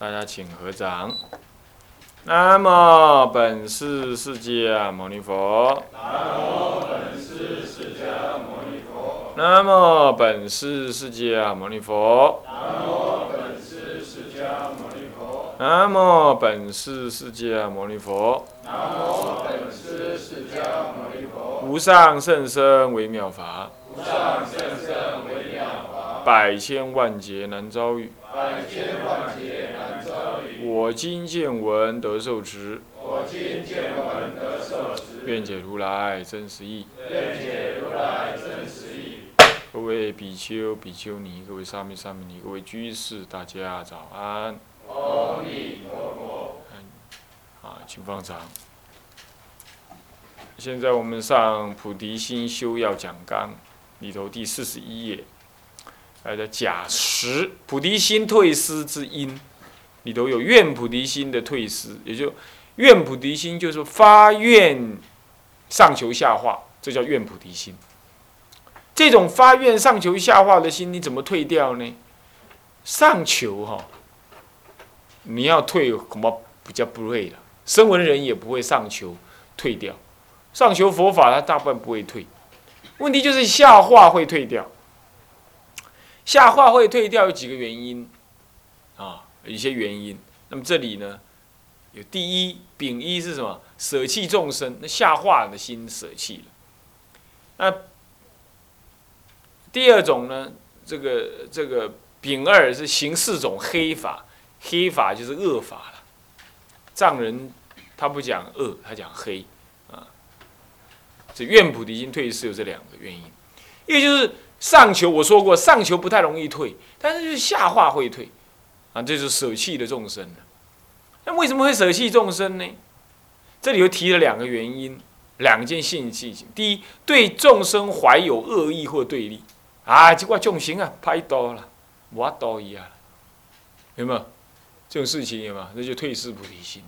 大家请合掌。南无本师释迦牟尼佛。南无本师释迦牟尼佛。南无本师释迦牟尼佛。南无本师释迦牟尼佛。南无本师释迦牟尼佛。南无本师释迦牟尼佛。无上甚深微妙法。无上甚深微妙法。百千万劫难遭遇。百千万劫。我今见闻得受持。我今见闻得受持。愿解如来真实义。愿解如来真实义。各位比丘、比丘尼，各位沙弥、沙弥尼，各位居士，大家早安。阿弥陀佛。啊，请放长。现在我们上《菩提心修要讲纲》里头第四十一页。来的假实菩提心退失之因，里头有愿菩提心的退失，也就愿菩提心就是发愿上求下化，这叫愿菩提心。这种发愿上求下化的心，你怎么退掉呢？上求哈，你要退恐怕比较不会了。声闻人也不会上求退掉，上求佛法他大半不会退，问题就是下化会退掉。下化会退掉有几个原因，啊，一些原因。那么这里呢，有第一丙一是什么？舍弃众生，那下化的心舍弃了。那第二种呢，这个这个丙二是行四种黑法，黑法就是恶法了。藏人他不讲恶，他讲黑啊。这愿菩提心退是有这两个原因，一个就是。上求我说过，上求不太容易退，但是就是下化会退，啊，这是舍弃的众生那为什么会舍弃众生呢？这里又提了两个原因，两件性事情。第一，对众生怀有恶意或对立，啊，这块众生啊，拍刀了，我刀一样，有没有？这种事情有没有？那就退失菩提心。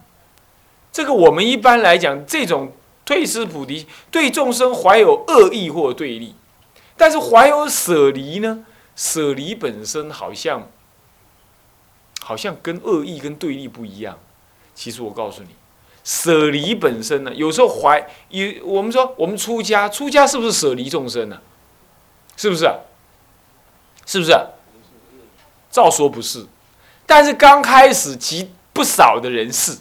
这个我们一般来讲，这种退失菩提，对众生怀有恶意或对立。但是怀有舍离呢？舍离本身好像，好像跟恶意跟对立不一样。其实我告诉你，舍离本身呢，有时候怀有我们说我们出家，出家是不是舍离众生呢？是不是？是不是？照说不是，但是刚开始极不少的人是，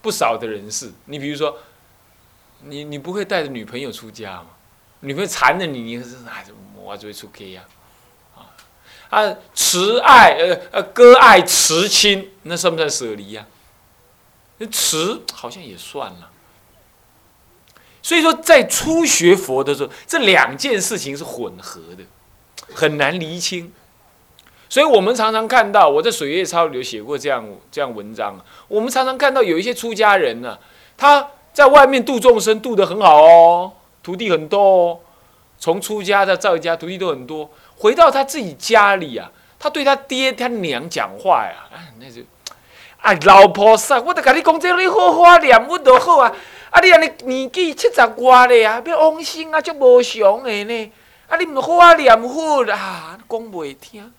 不少的人是。你比如说，你你不会带着女朋友出家吗？女朋友缠着你，你是还是我就会出 K 呀？啊，慈爱呃呃割爱慈亲，那算不算舍离呀？那慈好像也算了。所以说，在初学佛的时候，这两件事情是混合的，很难厘清。所以我们常常看到，我在水月抄里有写过这样这样文章。我们常常看到有一些出家人呢，他在外面度众生，度得很好哦。徒弟很多哦，从出家到在家，徒弟都很多。回到他自己家里啊，他对他爹他娘讲话呀，啊，那就，啊，老菩萨，我都跟你讲，这你好好念，我都好啊。啊，你安尼年纪七十外了啊，要往生啊，就无常的呢。啊，你唔好好念好啦，讲袂听，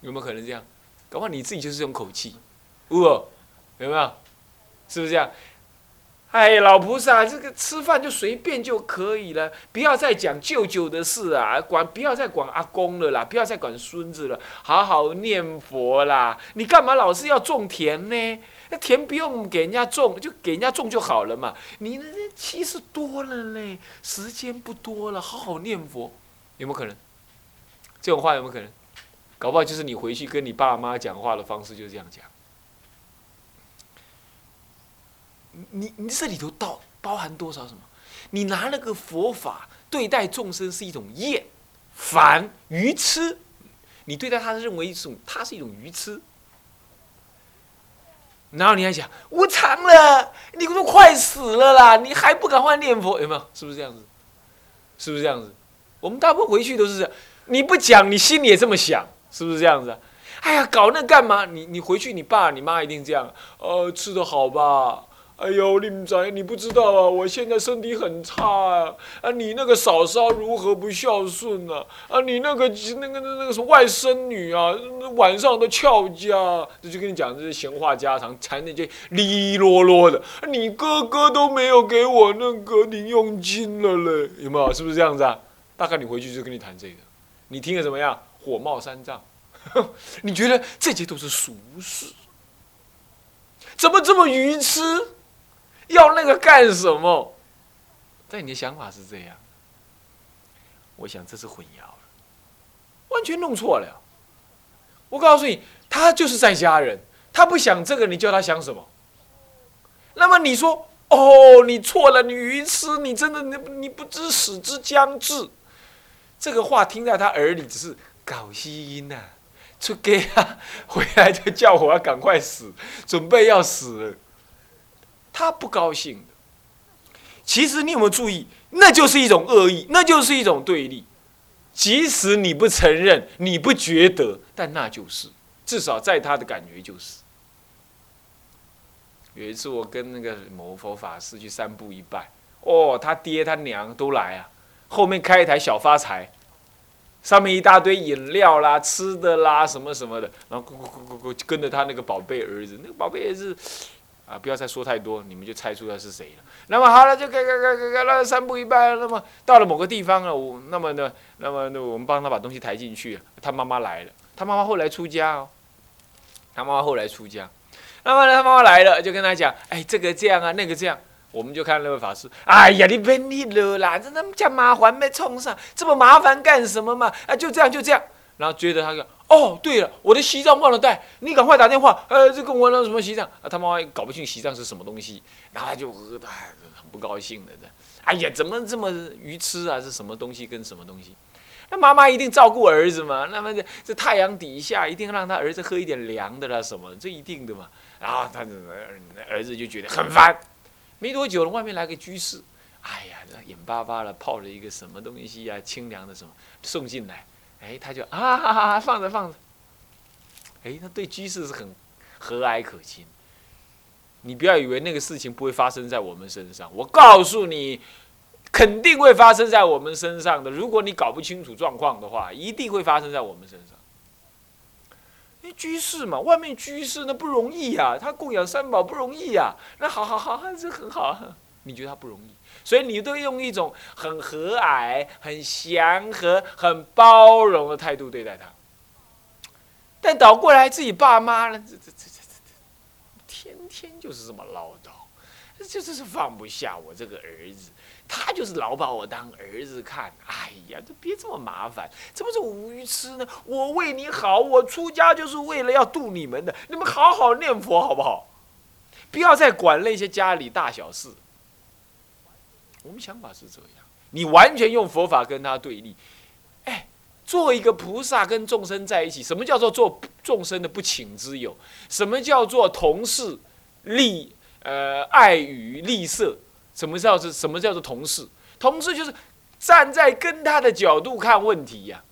有没有可能这样？搞不好你自己就是这种口气，有有没有？是不是这样？哎，老菩萨，这个吃饭就随便就可以了，不要再讲舅舅的事啊，管不要再管阿公了啦，不要再管孙子了，好好念佛啦。你干嘛老是要种田呢？那田不用给人家种，就给人家种就好了嘛。你那七十多了嘞，时间不多了，好好念佛，有没有可能？这种话有没有可能？搞不好就是你回去跟你爸妈讲话的方式就是这样讲。你你这里头到包含多少什么？你拿那个佛法对待众生是一种厌、烦、愚痴，你对待他认为一种，他是一种愚痴。然后你还讲无常了，你都快死了啦，你还不赶快念佛？有没有？是不是这样子？是不是这样子？我们大部分回去都是这样，你不讲，你心里也这么想，是不是这样子？哎呀，搞那干嘛？你你回去，你爸你妈一定这样，呃，吃的好吧？哎呦，令仔，你不知道啊，我现在身体很差啊！啊，你那个嫂嫂如何不孝顺呢？啊，你那个那个那个什么外甥女啊，晚上都翘家，这就跟你讲这些闲话家常，谈那些哩哩啰啰的。你哥哥都没有给我那个零用金了嘞，有没有？是不是这样子啊？大概你回去就跟你谈这个，你听了怎么样？火冒三丈，你觉得这些都是俗事？怎么这么愚痴？要那个干什么？在你的想法是这样，我想这是混淆了，完全弄错了。我告诉你，他就是在家人，他不想这个，你叫他想什么？那么你说，哦，你错了，你愚痴，你真的你你不知死之将至。这个话听在他耳里只是搞基因呐，出给啊，回来就叫我要赶快死，准备要死了。他不高兴的，其实你有没有注意？那就是一种恶意，那就是一种对立。即使你不承认，你不觉得，但那就是，至少在他的感觉就是。有一次我跟那个某佛法师去三步一拜，哦，他爹他娘都来啊，后面开一台小发财，上面一大堆饮料啦、吃的啦什么什么的，然后咕咕咕咕咕跟着他那个宝贝儿子，那个宝贝儿子。啊，不要再说太多，你们就猜出他是谁了。那么好了，就开开开开开，那三步一拜。那么到了某个地方了，我那么呢，那么那我们帮他把东西抬进去。他妈妈来了，他妈妈后来出家哦。他妈妈后来出家，那么呢，他妈妈来了，就跟他讲，哎，这个这样啊，那个这样。我们就看那位法师，哎呀，你别腻了啦，这那么讲麻烦没冲上，这么麻烦干什么嘛？啊，就这样就这样。然后觉得他说。哦，对了，我的西藏忘了带，你赶快打电话。呃，这跟我那什么西藏啊？他妈妈搞不清西藏是什么东西，然后他就很不高兴的。哎呀，怎么这么愚痴啊？是什么东西跟什么东西？那妈妈一定照顾儿子嘛？那么这太阳底下一定让他儿子喝一点凉的啦，什么？这一定的嘛。然后他的儿子就觉得很烦。没多久了，外面来个居士，哎呀，眼巴巴的泡了一个什么东西啊，清凉的什么送进来。哎，他就啊哈哈放着放着，哎，他对居士是很和蔼可亲。你不要以为那个事情不会发生在我们身上，我告诉你，肯定会发生在我们身上的。如果你搞不清楚状况的话，一定会发生在我们身上。那居士嘛，外面居士那不容易呀，他供养三宝不容易呀。那好好好，这很好。你觉得他不容易？所以你都用一种很和蔼、很祥和、很包容的态度对待他，但倒过来自己爸妈呢，这这这这这，天天就是这么唠叨，就是放不下我这个儿子，他就是老把我当儿子看。哎呀，这别这么麻烦，怎么这么愚痴呢？我为你好，我出家就是为了要度你们的，你们好好念佛好不好？不要再管那些家里大小事。我们想法是这样，你完全用佛法跟他对立，哎，做一个菩萨跟众生在一起，什么叫做做众生的不请之友？什么叫做同事利呃爱与利色？什么叫做什么叫做同事？同事就是站在跟他的角度看问题呀。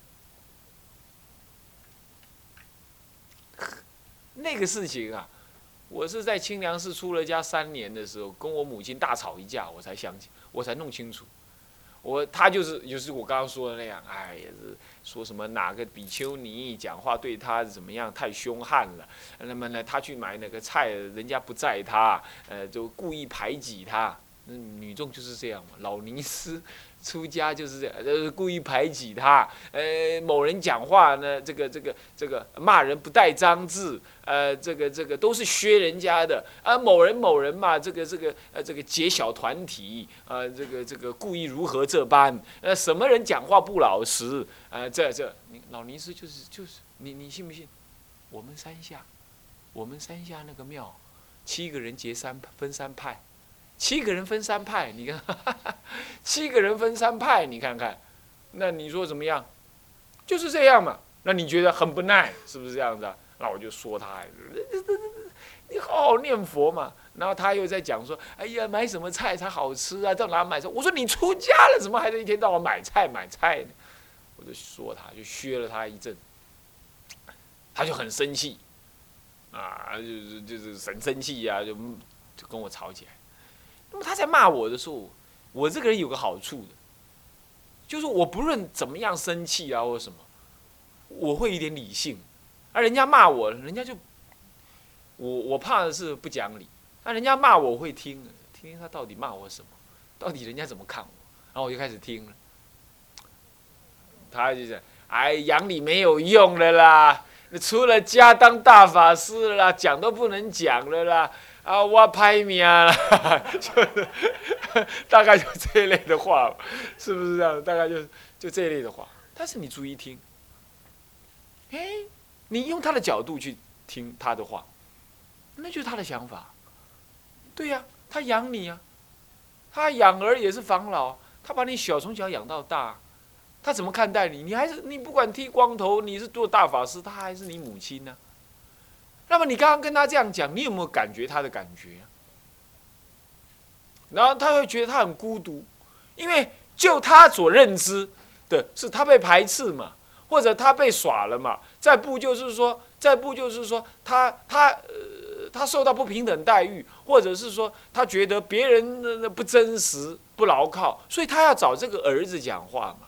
那个事情啊，我是在清凉寺出了家三年的时候，跟我母亲大吵一架，我才想起。我才弄清楚，我他就是就是我刚刚说的那样，哎呀，是说什么哪个比丘尼讲话对他怎么样太凶悍了，那么呢，他去买那个菜，人家不在他，呃，就故意排挤他。女众就是这样嘛，老尼斯。出家就是这样，就是故意排挤他。呃，某人讲话呢，这个这个这个骂人不带脏字，呃，这个这个都是削人家的。啊，某人某人嘛，这个这个呃这个结小团体，呃，这个这个故意如何这般？呃，什么人讲话不老实？呃，这这，老尼斯就是就是你你信不信？我们山下，我们山下那个庙，七个人结三分三派。七个人分三派，你看，七个人分三派，你看看，那你说怎么样？就是这样嘛。那你觉得很不耐，是不是这样子啊？那我就说他，你好好念佛嘛。然后他又在讲说，哎呀，买什么菜才好吃啊？到哪买菜？我说你出家了，怎么还是一天到晚买菜买菜呢？我就说他，就削了他一阵，他就很生气，啊，就是就是很生气呀，就就跟我吵起来。那么他在骂我的时候，我这个人有个好处的，就是我不论怎么样生气啊或者什么，我会一点理性，而人家骂我，人家就，我我怕的是不讲理，那人家骂我会听，听听他到底骂我什么，到底人家怎么看我，然后我就开始听了，他就讲，哎，养你没有用的啦。除了家当大法师啦，讲都不能讲了啦，啊，我拍命啦，就 大概就这一类的话，是不是这样？大概就就这一类的话。但是你注意听，哎，你用他的角度去听他的话，那就是他的想法。对呀，他养你啊，他养儿也是防老，他把你小从小养到大。他怎么看待你？你还是你不管剃光头，你是做大法师，他还是你母亲呢？那么你刚刚跟他这样讲，你有没有感觉他的感觉？然后他会觉得他很孤独，因为就他所认知的是他被排斥嘛，或者他被耍了嘛。再不就是说，再不就是说他他呃他受到不平等待遇，或者是说他觉得别人不真实不牢靠，所以他要找这个儿子讲话嘛。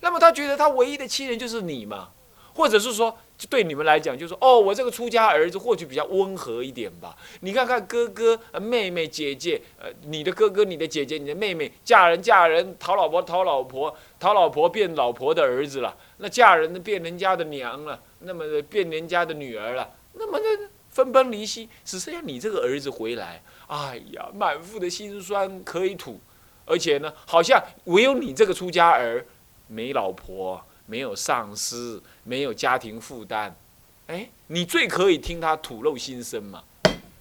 那么他觉得他唯一的亲人就是你嘛，或者是说，就对你们来讲，就是说，哦，我这个出家儿子或许比较温和一点吧。你看看哥哥、妹妹、姐姐，呃，你的哥哥、你的姐姐、你的妹妹嫁人嫁人，讨老婆讨老婆，讨老婆变老婆的儿子了，那嫁人变人家的娘了，那么变人家的女儿了，那么那分崩离析，只剩下你这个儿子回来，哎呀，满腹的心酸可以吐，而且呢，好像唯有你这个出家儿。没老婆，没有上司，没有家庭负担，哎，你最可以听他吐露心声嘛。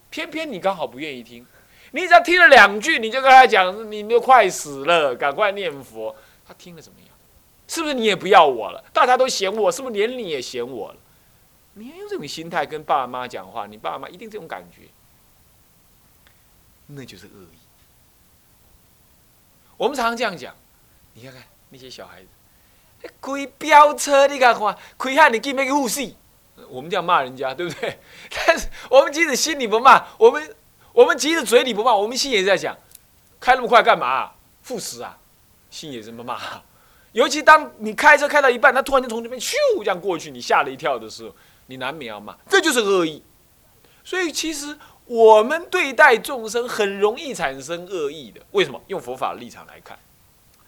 偏偏你刚好不愿意听，你只要听了两句，你就跟他讲，你都快死了，赶快念佛。他听了怎么样？是不是你也不要我了？大家都嫌我，是不是连你也嫌我了？你要用这种心态跟爸爸妈妈讲话，你爸爸妈妈一定这种感觉，那就是恶意。我们常常这样讲，你看看。那些小孩子，开飙车，你敢看？开汉你给没个护士？我们这样骂人家，对不对？但是我们即使心里不骂，我们我们即使嘴里不骂，我们心也在想：开那么快干嘛？赴死啊！心也这么骂。尤其当你开车开到一半，他突然间从这边咻这样过去，你吓了一跳的时候，你难免要骂，这就是恶意。所以其实我们对待众生很容易产生恶意的。为什么？用佛法的立场来看。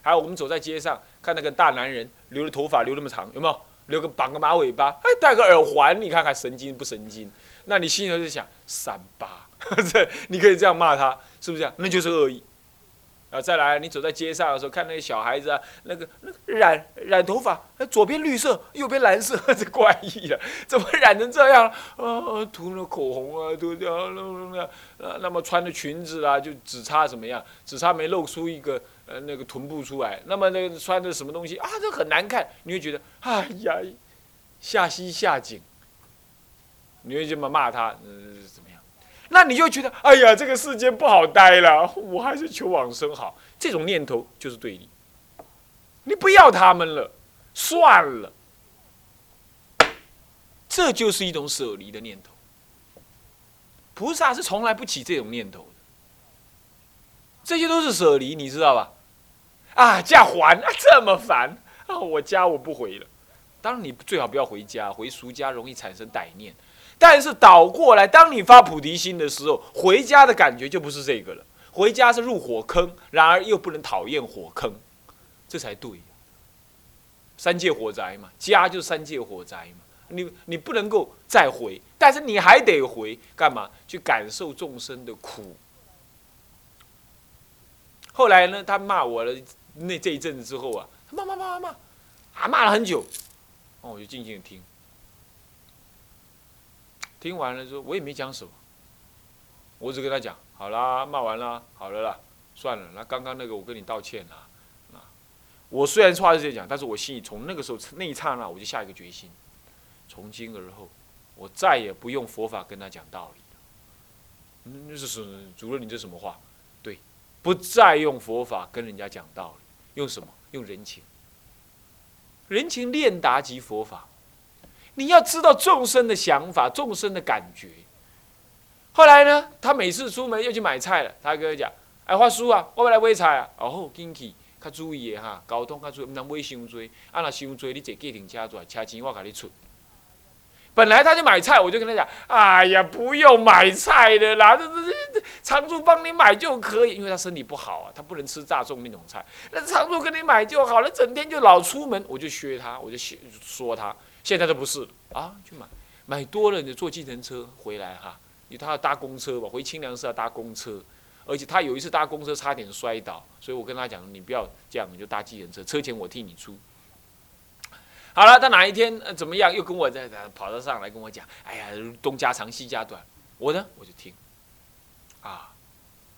还有我们走在街上，看那个大男人留的头发留那么长，有没有？留个绑个马尾巴，哎，戴个耳环，你看看神经不神经？那你心里头就想三八，这你可以这样骂他，是不是这样？那就是恶意。啊，再来，你走在街上的时候，看那个小孩子啊，那个那个染染头发，左边绿色，右边蓝色，这怪异啊，怎么染成这样？啊，涂了口红啊，涂掉那那那，那么穿的裙子啊，就只差怎么样？只差没露出一个呃那个臀部出来。那么那个穿的什么东西啊？这很难看，你会觉得哎呀，下西下井，你会这么骂他？嗯，怎么样？那你就觉得，哎呀，这个世界不好待了，我还是求往生好。这种念头就是对立，你不要他们了，算了。这就是一种舍离的念头。菩萨是从来不起这种念头的，这些都是舍离，你知道吧？啊，嫁还啊，这么烦啊，我家我不回了。当然，你最好不要回家，回俗家容易产生歹念。但是倒过来，当你发菩提心的时候，回家的感觉就不是这个了。回家是入火坑，然而又不能讨厌火坑，这才对。三界火灾嘛，家就是三界火灾嘛。你你不能够再回，但是你还得回，干嘛？去感受众生的苦。后来呢，他骂我了，那这一阵子之后啊，他骂骂骂骂骂，啊骂了很久，哦，我就静静的听。听完了之后，我也没讲什么，我只跟他讲，好啦，骂完了，好了啦，算了，那刚刚那个我跟你道歉啦，啊，我虽然话是这样讲，但是我心里从那个时候那一刹那，我就下一个决心，从今而后，我再也不用佛法跟他讲道理了。那是什？主任，你这什么话？不再用佛法跟人家讲道理，用什么？用人情。人情练达即佛法。你要知道众生的想法，众生的感觉。后来呢，他每次出门要去买菜了，他跟我讲：“哎，华叔啊，我要来买菜啊，哦好，紧去，较注意的哈，交通较注意，毋通买伤多，啊若伤多，你坐计程车转，车钱我甲你出。本来他就买菜，我就跟他讲，哎呀，不用买菜的啦，这这这常住帮你买就可以，因为他身体不好啊，他不能吃大众那种菜，那常住跟你买就好了，整天就老出门，我就削他，我就说他，现在都不是啊，去买，买多了你就坐计程车回来哈，因为他要搭公车吧，回清凉寺要搭公车，而且他有一次搭公车差点摔倒，所以我跟他讲，你不要这样，你就搭计程车，车钱我替你出。好了，他哪一天呃怎么样，又跟我在跑到上来跟我讲，哎呀，东家长西家短，我呢我就听，啊，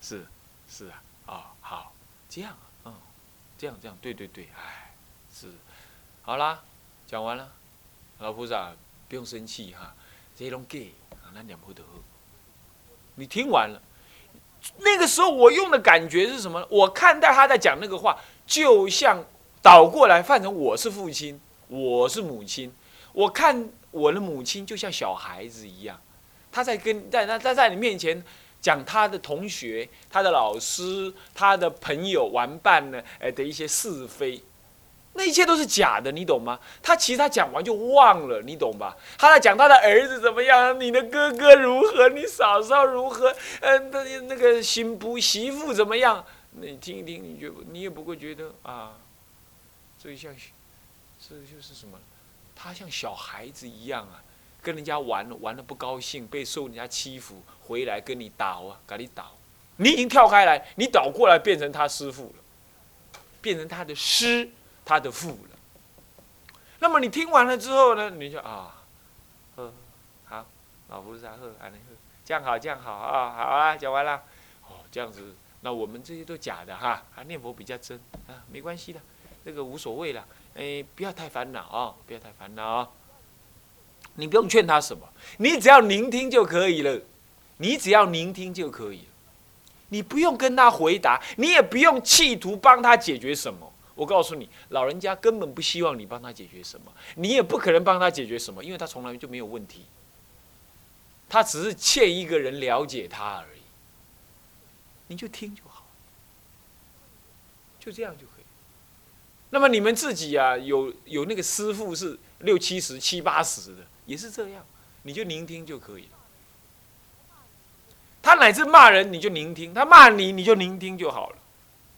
是是啊，哦好，这样啊，嗯，这样这样，对对对，哎，是，好啦，讲完了，老菩萨不用生气哈，这种给，那两不得。你听完了，那个时候我用的感觉是什么呢？我看待他在讲那个话，就像倒过来换成我是父亲。我是母亲，我看我的母亲就像小孩子一样，他在跟在他他在你面前讲他的同学、他的老师、他的朋友玩伴呢，哎的一些是非，那一切都是假的，你懂吗？他其实他讲完就忘了，你懂吧？他在讲他的儿子怎么样，你的哥哥如何，你嫂嫂如何，嗯，那那个新不媳妇怎么样？你听一听，你就你也不会觉得啊，这像。这就是什么？他像小孩子一样啊，跟人家玩玩的不高兴，被受人家欺负，回来跟你倒啊，跟你倒。你已经跳开来，你倒过来变成他师傅了，变成他的师，他的父了。那么你听完了之后呢？你就啊，呵，好，老菩萨呵，安尼呵，这样好，这样好啊，好啊，讲完了。哦，这样子，那我们这些都假的哈，啊，念佛比较真啊，没关系的，这个无所谓了。哎，不要太烦恼啊！不要太烦恼啊！你不用劝他什么，你只要聆听就可以了。你只要聆听就可以了，你不用跟他回答，你也不用企图帮他解决什么。我告诉你，老人家根本不希望你帮他解决什么，你也不可能帮他解决什么，因为他从来就没有问题。他只是欠一个人了解他而已。你就听就好，就这样就可以。那么你们自己啊，有有那个师傅是六七十、七八十的，也是这样，你就聆听就可以了。他乃至骂人，你就聆听；他骂你，你就聆听就好了。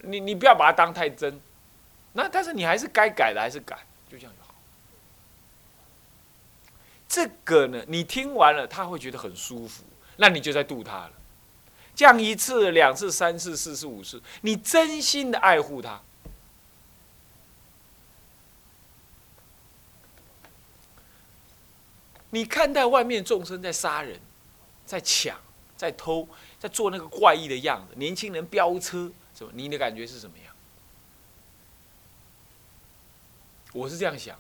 你你不要把他当太真。那但是你还是该改的还是改，就这样就好。这个呢，你听完了他会觉得很舒服，那你就在度他了。这样一次、两次、三次、四次、五次，你真心的爱护他。你看待外面众生在杀人，在抢，在偷，在做那个怪异的样子，年轻人飙车，什么？你的感觉是什么样？我是这样想。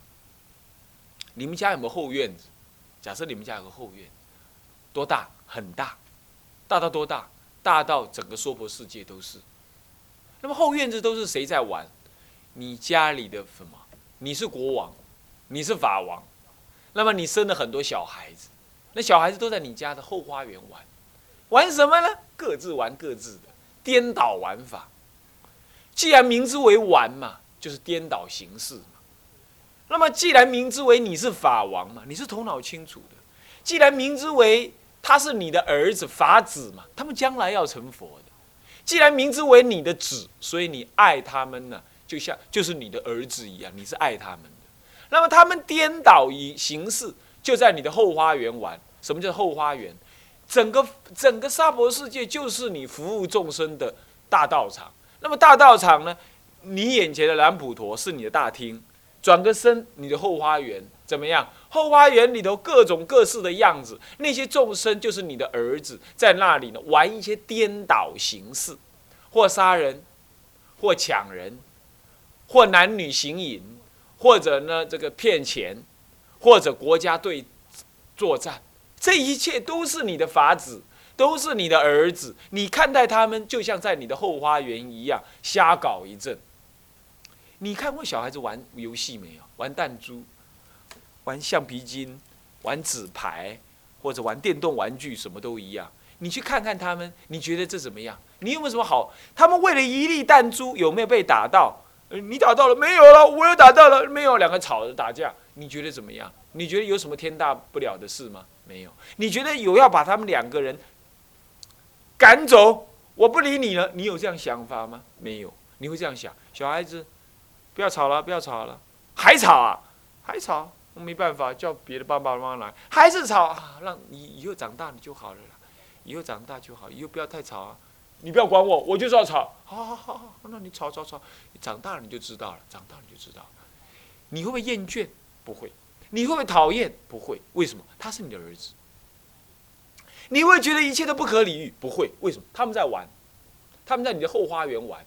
你们家有没有后院子？假设你们家有个后院，多大？很大，大到多大？大到整个娑婆世界都是。那么后院子都是谁在玩？你家里的什么？你是国王，你是法王。那么你生了很多小孩子，那小孩子都在你家的后花园玩，玩什么呢？各自玩各自的，颠倒玩法。既然名之为玩嘛，就是颠倒形式嘛。那么既然名之为你是法王嘛，你是头脑清楚的。既然名之为他是你的儿子法子嘛，他们将来要成佛的。既然名之为你的子，所以你爱他们呢，就像就是你的儿子一样，你是爱他们。那么他们颠倒以形式，就在你的后花园玩。什么叫后花园？整个整个娑婆世界就是你服务众生的大道场。那么大道场呢？你眼前的蓝普陀是你的大厅，转个身，你的后花园怎么样？后花园里头各种各式的样子，那些众生就是你的儿子，在那里呢玩一些颠倒形式，或杀人，或抢人，或男女行淫。或者呢，这个骗钱，或者国家队作战，这一切都是你的法子，都是你的儿子。你看待他们，就像在你的后花园一样，瞎搞一阵。你看过小孩子玩游戏没有？玩弹珠，玩橡皮筋，玩纸牌，或者玩电动玩具，什么都一样。你去看看他们，你觉得这怎么样？你有没有什么好？他们为了一粒弹珠有没有被打到？你打到了没有了？我又打到了没有？两个吵着打架，你觉得怎么样？你觉得有什么天大不了的事吗？没有。你觉得有要把他们两个人赶走？我不理你了。你有这样想法吗？没有。你会这样想？小孩子，不要吵了，不要吵了，还吵啊？还吵？我没办法，叫别的爸爸妈妈来，还是吵啊？让你以后长大你就好了啦。以后长大就好，以后不要太吵啊！你不要管我，我就是要吵。好好好好，那你吵吵吵，长大了你就知道了，长大了你就知道了。你会不会厌倦？不会。你会不会讨厌？不会。为什么？他是你的儿子。你会觉得一切都不可理喻？不会。为什么？他们在玩，他们在你的后花园玩。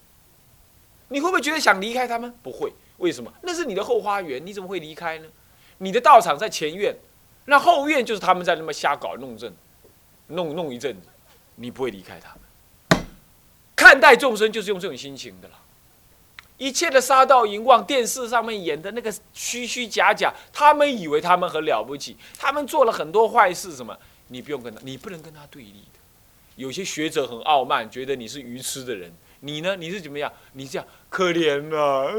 你会不会觉得想离开他们？不会。为什么？那是你的后花园，你怎么会离开呢？你的道场在前院，那后院就是他们在那么瞎搞弄阵。弄弄一阵子，你不会离开他。看待众生就是用这种心情的了。一切的杀盗淫妄，电视上面演的那个虚虚假假，他们以为他们很了不起，他们做了很多坏事，什么？你不用跟他，你不能跟他对立的。有些学者很傲慢，觉得你是愚痴的人。你呢？你是怎么样？你这样可怜啊！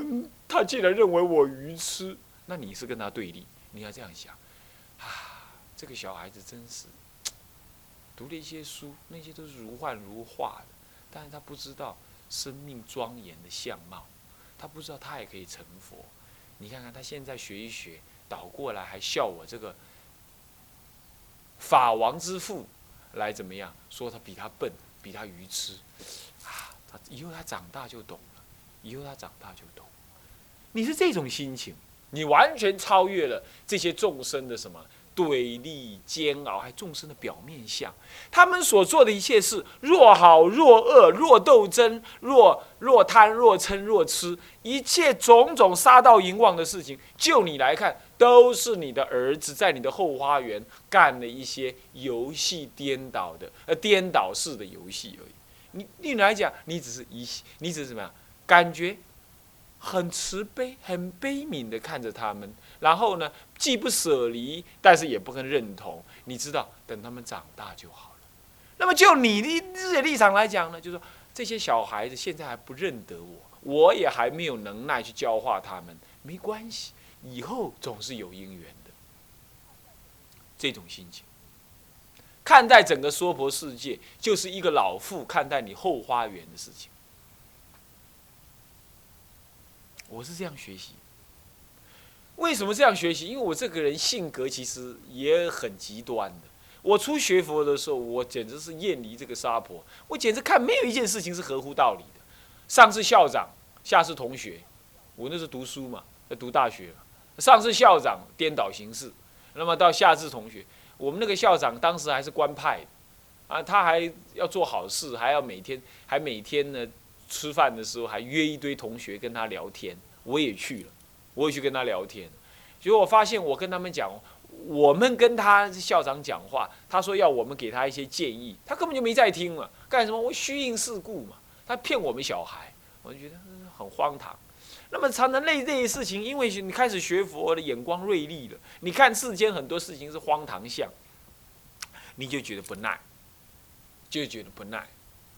他竟然认为我愚痴，那你是跟他对立。你要这样想啊！这个小孩子真是。读了一些书，那些都是如幻如化的，但是他不知道生命庄严的相貌，他不知道他也可以成佛。你看看他现在学一学，倒过来还笑我这个法王之父来怎么样？说他比他笨，比他愚痴啊！他以后他长大就懂了，以后他长大就懂。你是这种心情，你完全超越了这些众生的什么？对立、煎熬，还众生的表面相，他们所做的一切事，若好若恶，若斗争，若若贪，若嗔，若痴，一切种种杀盗淫妄的事情，就你来看，都是你的儿子在你的后花园干了一些游戏颠倒的，呃，颠倒式的游戏而已。你你来讲，你只是一，你只是怎么样？感觉很慈悲、很悲悯的看着他们。然后呢，既不舍离，但是也不肯认同。你知道，等他们长大就好了。那么就你的自己立场来讲呢，就是说这些小孩子现在还不认得我，我也还没有能耐去教化他们。没关系，以后总是有因缘的。这种心情，看待整个娑婆世界，就是一个老妇看待你后花园的事情。我是这样学习。为什么这样学习？因为我这个人性格其实也很极端的。我初学佛的时候，我简直是厌离这个娑婆，我简直看没有一件事情是合乎道理的。上是校长，下是同学，我那是读书嘛，在读大学。上是校长颠倒形式，那么到下次同学，我们那个校长当时还是官派，啊，他还要做好事，还要每天还每天呢吃饭的时候还约一堆同学跟他聊天，我也去了。我也去跟他聊天，结果我发现我跟他们讲，我们跟他校长讲话，他说要我们给他一些建议，他根本就没在听嘛，干什么？我虚应事故嘛，他骗我们小孩，我就觉得很荒唐。那么常常类这些事情，因为你开始学佛的眼光锐利了，你看世间很多事情是荒唐相，你就觉得不耐，就觉得不耐。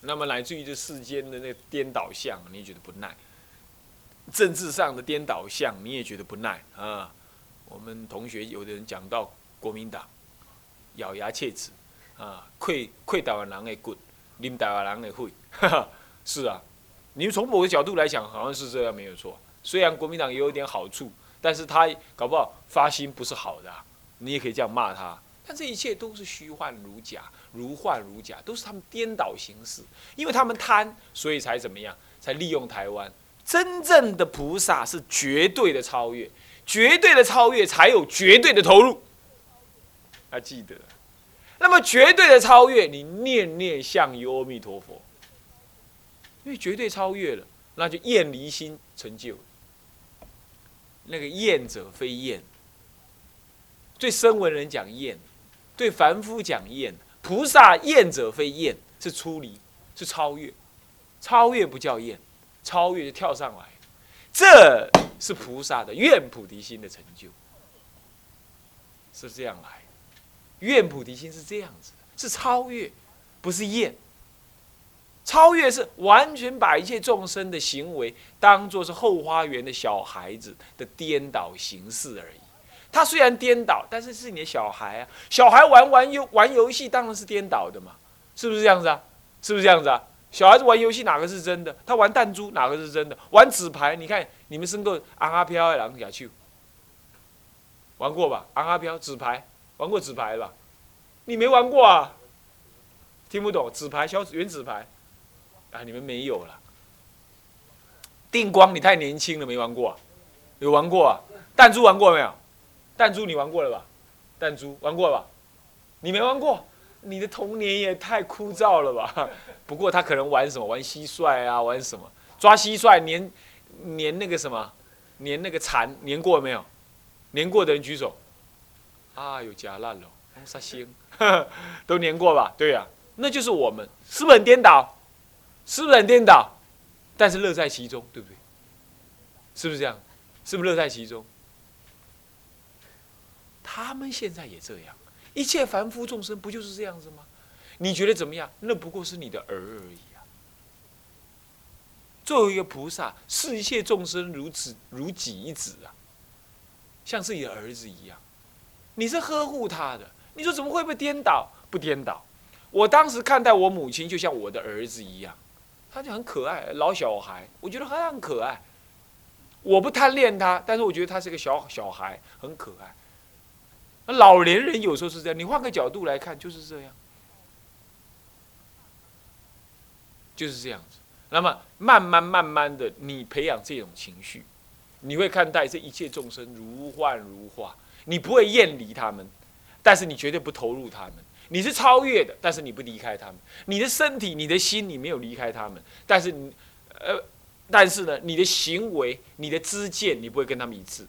那么乃至于这世间的那颠倒相，你觉得不耐。政治上的颠倒相，你也觉得不耐啊？我们同学有的人讲到国民党，咬牙切齿啊，愧愧台湾人的骨，啉台湾人的血，是啊。你从某个角度来讲，好像是这样没有错。虽然国民党也有点好处，但是他搞不好发心不是好的，你也可以这样骂他。但这一切都是虚幻如假，如幻如假，都是他们颠倒形式。因为他们贪，所以才怎么样？才利用台湾。真正的菩萨是绝对的超越，绝对的超越才有绝对的投入。要记得，那么绝对的超越，你念念向于阿弥陀佛，因为绝对超越了，那就厌离心成就。那个厌者非厌，对声闻人讲厌，对凡夫讲厌，菩萨厌者非厌，是出离，是超越，超越不叫厌。超越就跳上来，这是菩萨的愿菩提心的成就，是这样来。愿菩提心是这样子，是超越，不是厌。超越是完全把一切众生的行为当做是后花园的小孩子的颠倒形式而已。他虽然颠倒，但是是你的小孩啊。小孩玩玩游玩游戏当然是颠倒的嘛，是不是这样子啊？是不是这样子啊？小孩子玩游戏哪个是真的？他玩弹珠哪个是真的？玩纸牌，你看你们生过阿阿飘的狼下去玩过吧？阿阿飘纸牌玩过纸牌吧？你没玩过啊？听不懂纸牌小原纸牌啊？你们没有了。定光你太年轻了，没玩过啊？有玩过啊？弹珠玩过没有？弹珠你玩过了吧？弹珠玩过吧？你没玩过？你的童年也太枯燥了吧？不过他可能玩什么？玩蟋蟀啊？玩什么？抓蟋蟀粘粘那个什么？粘那个蚕粘过没有？粘过的人举手。啊，有夹烂了，杀星，都粘过吧？对呀，那就是我们，是不是很颠倒？是不是很颠倒？但是乐在其中，对不对？是不是这样？是不是乐在其中？他们现在也这样，一切凡夫众生不就是这样子吗？你觉得怎么样？那不过是你的儿而已啊。作为一个菩萨，视一切众生如此如己一子啊，像自己的儿子一样，你是呵护他的。你说怎么会被颠倒？不颠倒。我当时看待我母亲就像我的儿子一样，他就很可爱，老小孩，我觉得他很可爱。我不贪恋他，但是我觉得他是个小小孩，很可爱。老年人有时候是这样，你换个角度来看，就是这样，就是这样子。那么慢慢慢慢的，你培养这种情绪，你会看待这一切众生如幻如化，你不会厌离他们，但是你绝对不投入他们。你是超越的，但是你不离开他们。你的身体、你的心，你没有离开他们，但是你，呃，但是呢，你的行为、你的知见，你不会跟他们一致。